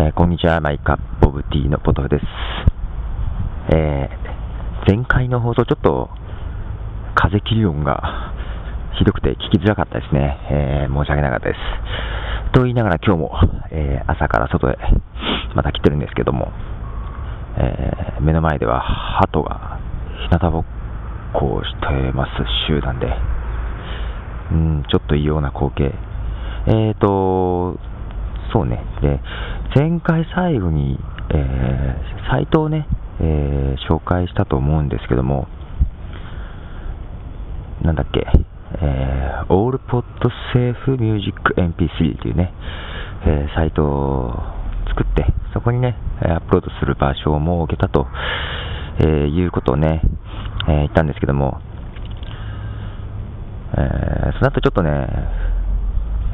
えー、こんにちは、マイカップオブティーのポトフです。えー、前回の放送ちょっと風切り音がひどくて聞きづらかったですね。えー、申し訳なかったです。と言いながら今日も、え、朝から外へまた来てるんですけども、え、目の前では鳩が日向ぼっこをしてます集団で、うん、ちょっと異様な光景。えーと、そうね。で、前回最後に、えー、サイトをね、えー、紹介したと思うんですけども、なんだっけ、えー、All Pod Safe Music MP3 というね、えー、サイトを作って、そこにね、アップロードする場所を設けたと、えー、いうことをね、えー、言ったんですけども、えー、その後ちょっとね、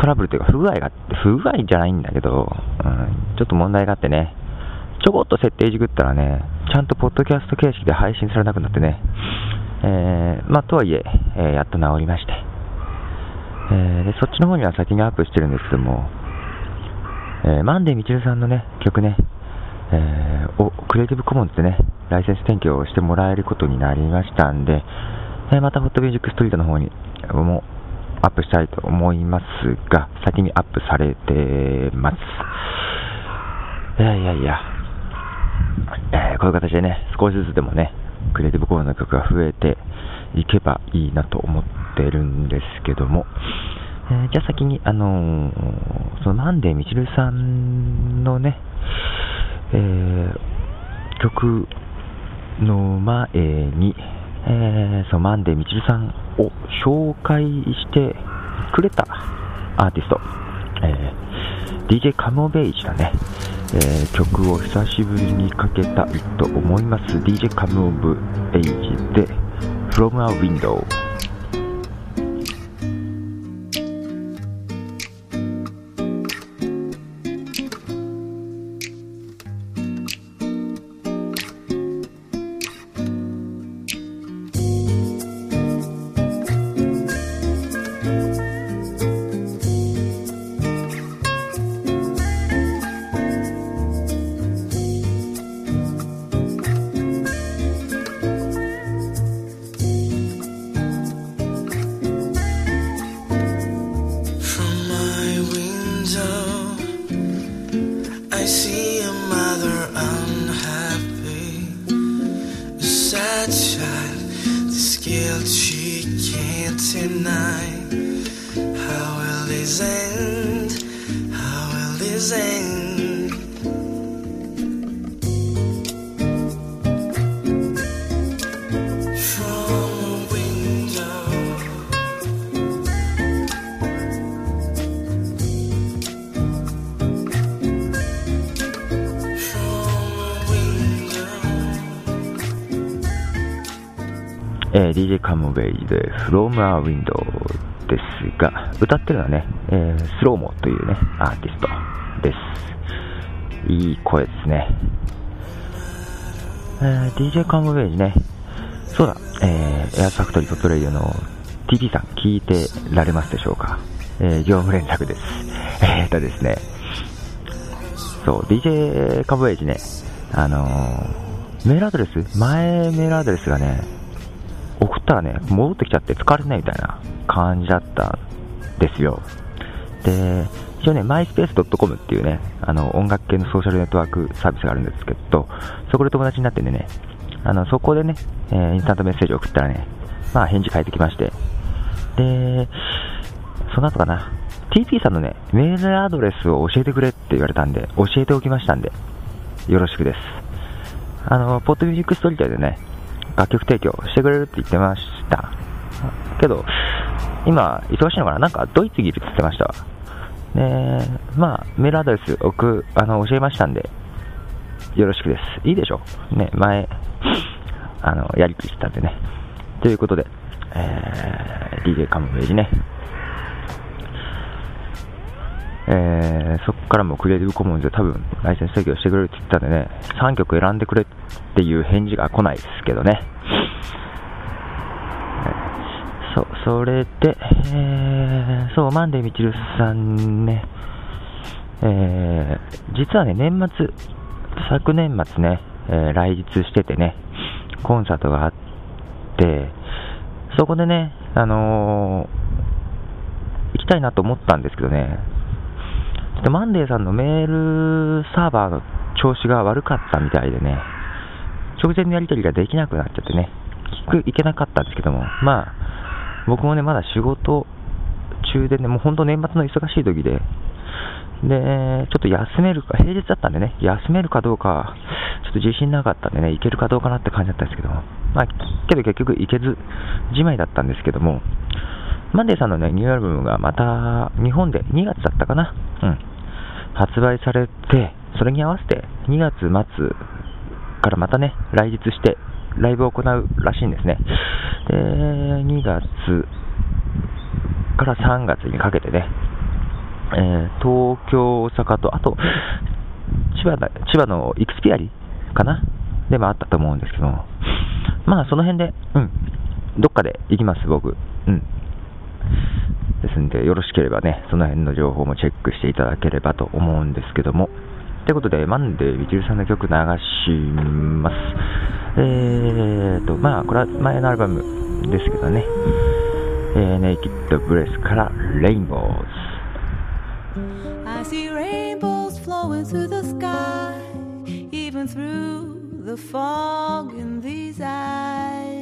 トラブルというか不具合があって、不具合じゃないんだけど、うん、ちょっと問題があってね、ちょこっと設定いじくったらね、ちゃんとポッドキャスト形式で配信されなくなってね、えー、まあ、とはいええー、やっと治りまして、えー、で、そっちの方には先にアップしてるんですけども、えー、マンデーみちるさんのね、曲ね、えー、クリエイティブコモンズでね、ライセンス転居をしてもらえることになりましたんで、え、またホットミュージックストリートの方にもアップしたいと思いますが、先にアップされてます。いやいやいや、えー、こういう形でね、少しずつでもね、クリエイティブコーナーの曲が増えていけばいいなと思ってるんですけども、えー、じゃあ先に、あのー、そのマンデーみちるさんのね、えー、曲の前に、えー、そのマンデーみちるさんを紹介してくれたアーティスト、えー、DJ カモベイジだね、えー、曲を久しぶりにかけたいと思います。DJ カムオブエイジで From a Window ー、DJ カムベイで From a Window ですが、歌ってるのはね、えー、スローモというね、アーティストです。いい声ですね。えー、DJ カムベイジね、そうだ、えー、エアファクトリートトレイドの TT さん聞いてられますでしょうかえー、業務連絡です。えーとですね、そう、DJ カムベイジね、あのー、メールアドレス？前メールアドレスがね、ったらね、戻ってきちゃって疲れないみたいな感じだったんですよ。で、一応ね、myspace.com っていうね、あの、音楽系のソーシャルネットワークサービスがあるんですけど、そこで友達になってんでね、あの、そこでね、えー、インスタントメッセージを送ったらね、まあ返事返ってきまして、で、その後かな、TP さんのね、メールアドレスを教えてくれって言われたんで、教えておきましたんで、よろしくです。あの、ポッドミュージックストリートでね、楽曲提供してくれるって言ってました。けど、今、忙しいのかな？なんか、ドイツにいるって言ってましたわ。で、まあ、メールアドレス送、あの、教えましたんで、よろしくです。いいでしょ？ね、前、あの、やりくりしたんでね。ということで、えー、DJ カムページね、えー、そこからもクリエイティブコモンズで多分ライセンス提供してくれるって言ったんでね、3曲選んでくれっていう返事が来ないですけどね。そ、それで、えー、そう、マンデーみちるさんね、えー、実はね、年末、昨年末ね、え、来日しててね、コンサートがあって、そこでね、あの、行きたいなと思ったんですけどね、ちょっとマンデーさんのメールサーバーの調子が悪かったみたいでね、直前のやり取りができなくなっちゃってね、聞く、いけなかったんですけども、まあ、僕もね、まだ仕事中でね、もう本当年末の忙しい時で、で、ちょっと休めるか、平日だったんでね、休めるかどうか、ちょっと自信なかったんでね、行けるかどうかなって感じだったんですけども、まあ、けど結局行けずじまいだったんですけども、マンデーさんのね、ニューアルバムがまた日本で2月だったかな、うん、発売されて、それに合わせて2月末からまたね、来日してライブを行うらしいんですね。で、2月から3月にかけてね、えー、東京、大阪と、あと、千葉千葉のイクスピアリかな？でもあったと思うんですけども、まあその辺で、うん、どっかで行きます、僕。うん。ですんで、よろしければね、その辺の情報もチェックしていただければと思うんですけども。ということで、マンデーみちるさんの曲流します。えーと、まあ、これは前のアルバムですけどね、えー、ネイキッドブレスからレインボーズ。I see rainbows flowing through the sky, even through the fog in these eyes.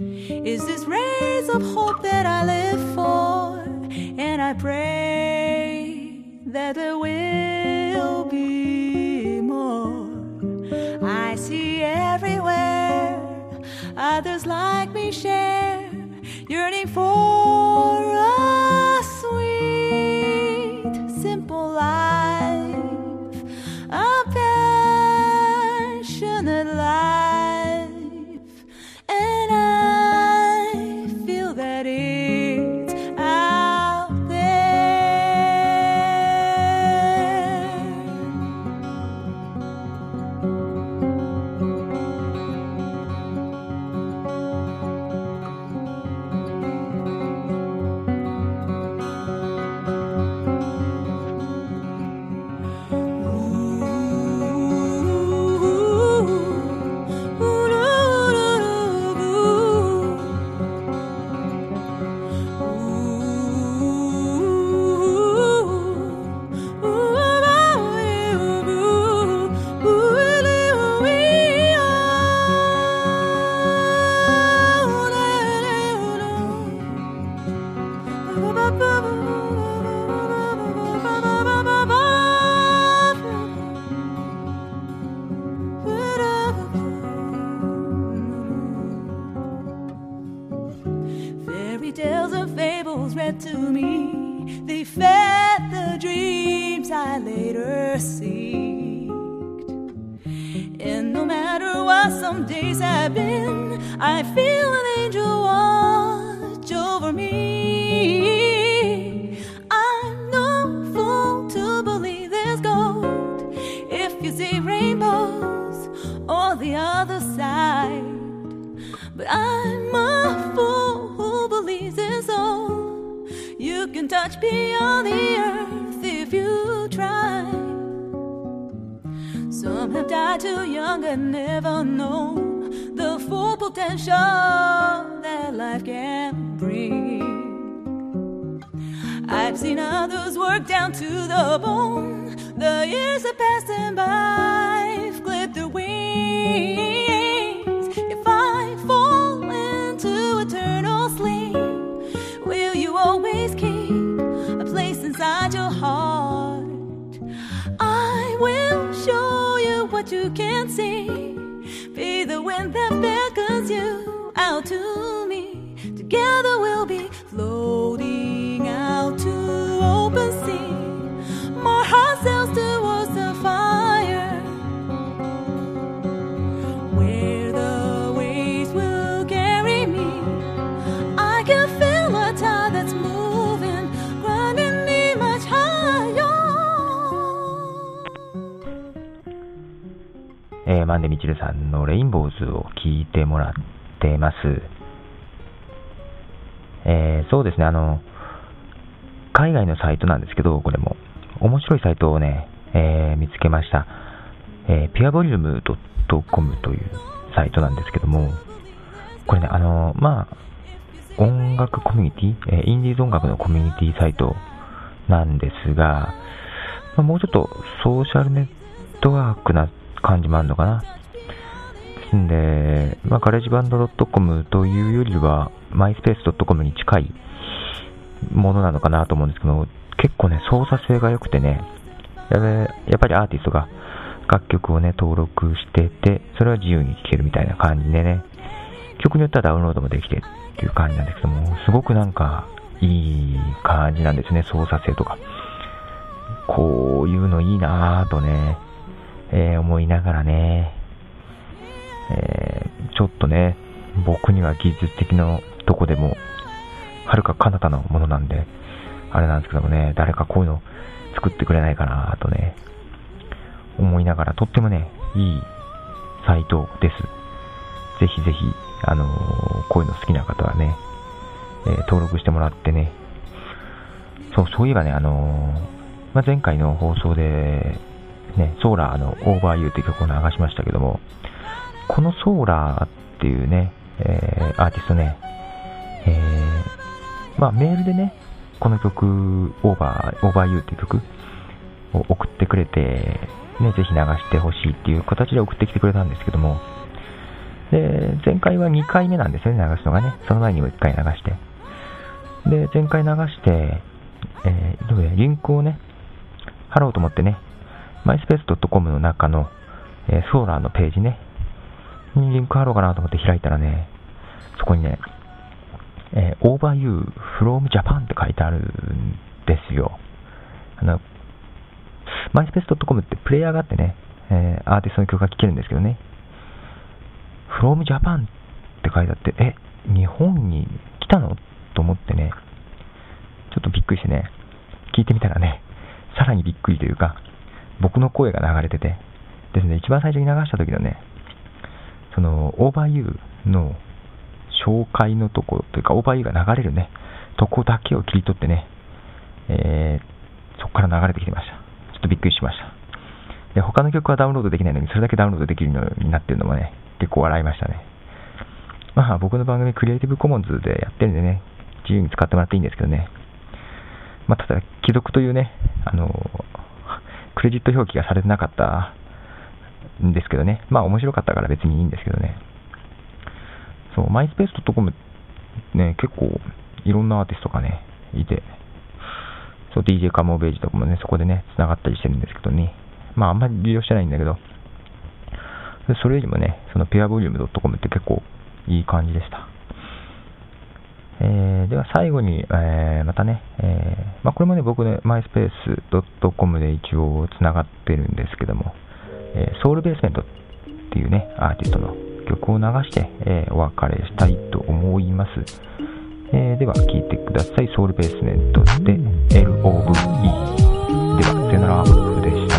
Is this rays of hope that I live for? And I pray that there will be more. I see everywhere others like me share, yearning for Tales and fables read to me, they fed the dreams I later seeked. And no matter what some days have been, I feel an angel watch over me. I'm no fool to believe there's gold if you see rainbows on the other side. You can touch beyond the earth if you try. Some have died too young and never know the full potential that life can bring. I've seen others work down to the bone. The years are passing by, always keep a place inside your heart? I will show you what you can't see. Be the wind that beckons you out to me. Together マンデミチルさんのレインボーズを聞いてもらってます。えー、そうですね、あの、海外のサイトなんですけど、これも。面白いサイトをね、えー見つけました。えー、purevolume.com というサイトなんですけども、これね、あのーまあ、音楽コミュニティ、えーインディーズ音楽のコミュニティサイトなんですが、まあ、もうちょっとソーシャルネットワークな感じもあるのかな。ですんで、まあ、ガレージバンド .com というよりは、myspace.com に近いものなのかなと思うんですけど、結構ね、操作性が良くてね、ややっぱりアーティストが楽曲をね、登録してて、それは自由に聴けるみたいな感じでね、曲によってはダウンロードもできてっていう感じなんですけども、すごくなんか、いい感じなんですね、操作性とか。こういうのいいなぁとね、えー思いながらね、えーちょっとね、僕には技術的なとこでも、はるか彼方のものなんで、あれなんですけどもね、誰かこういうの作ってくれないかなとね、思いながら、とってもね、いいサイトです。ぜひぜひ、あのーこういうの好きな方はね、えー登録してもらってね、そう、そういえばね、あのーまあ、前回の放送で、ね、ソーラーの Over You という曲を流しましたけども、このソーラーっていうね、えーアーティストね、えーまあ、メールでね、この曲、Over, Over You っていう曲を送ってくれて、ね、ぜひ流してほしいっていう形で送ってきてくれたんですけども、で、前回は2回目なんですよね、流すのがね。その前にも1回流して。で、前回流して、えーどうやリンクをね、貼ろうと思ってね、myspace.com の中の、えーソーラーのページね、にリンク貼ろうかなと思って開いたらね、そこにね、えー Over You from Japan って書いてあるんですよ。あの、myspace.com ってプレイヤーがあってね、えーアーティストの曲が聴けるんですけどね、from Japan って書いてあって、え、日本に来たの？と思ってね、ちょっとびっくりしてね、聞いてみたらね、さらにびっくりというか、僕の声が流れてて、ですね、一番最初に流した時のね、その、Over You の紹介のとこというか、Over You が流れるね、とこだけを切り取ってね、えーそこから流れてきてました。ちょっとびっくりしました。で、他の曲はダウンロードできないのに、それだけダウンロードできるようになってるのもね、結構笑いましたね。まあ、僕の番組、クリエイティブコモンズでやってるんでね、自由に使ってもらっていいんですけどね。まあ、ただ、既読というね、あの、クレジット表記がされてなかったんですけどね。まあ、面白かったから別にいいんですけどね。そう、myspace.com ね、結構、いろんなアーティストがね、いて、そう、DJ カモベージとかもね、そこでね、繋がったりしてるんですけどね。まあ、あんまり利用してないんだけど、それよりもね、そのペアボリューム .com って結構いい感じでした。えーでは最後に、えーまたね、えーまあ、これもね、僕ね、myspace.com で一応つながってるんですけども、えーソウルベースメントっていうね、アーティストの曲を流して、えーお別れしたいと思います。えーでは、聴いてください。ソウルベースメントで LOVE。では、さよなら、でした。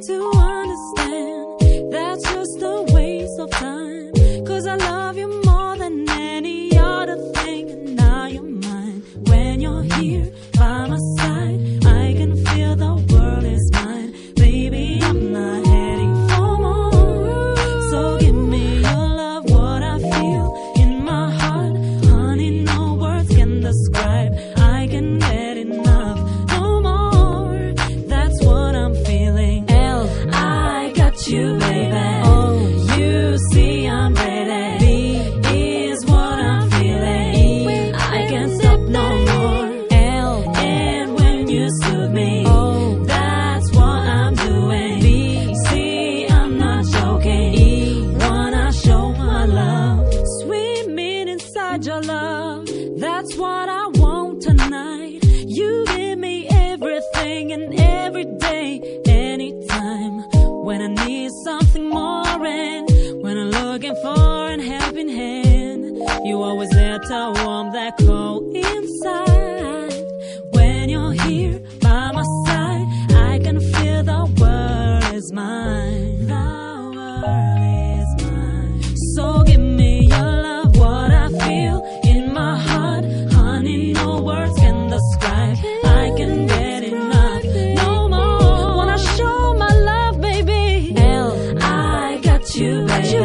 To. so warm that glow inside. When you're here by my side, I can feel the world is mine. The world is mine. So give me your love, what I feel in my heart. Honey, no words can describe. I can get enough, no more. Wanna show my love, baby. L, I got you, baby.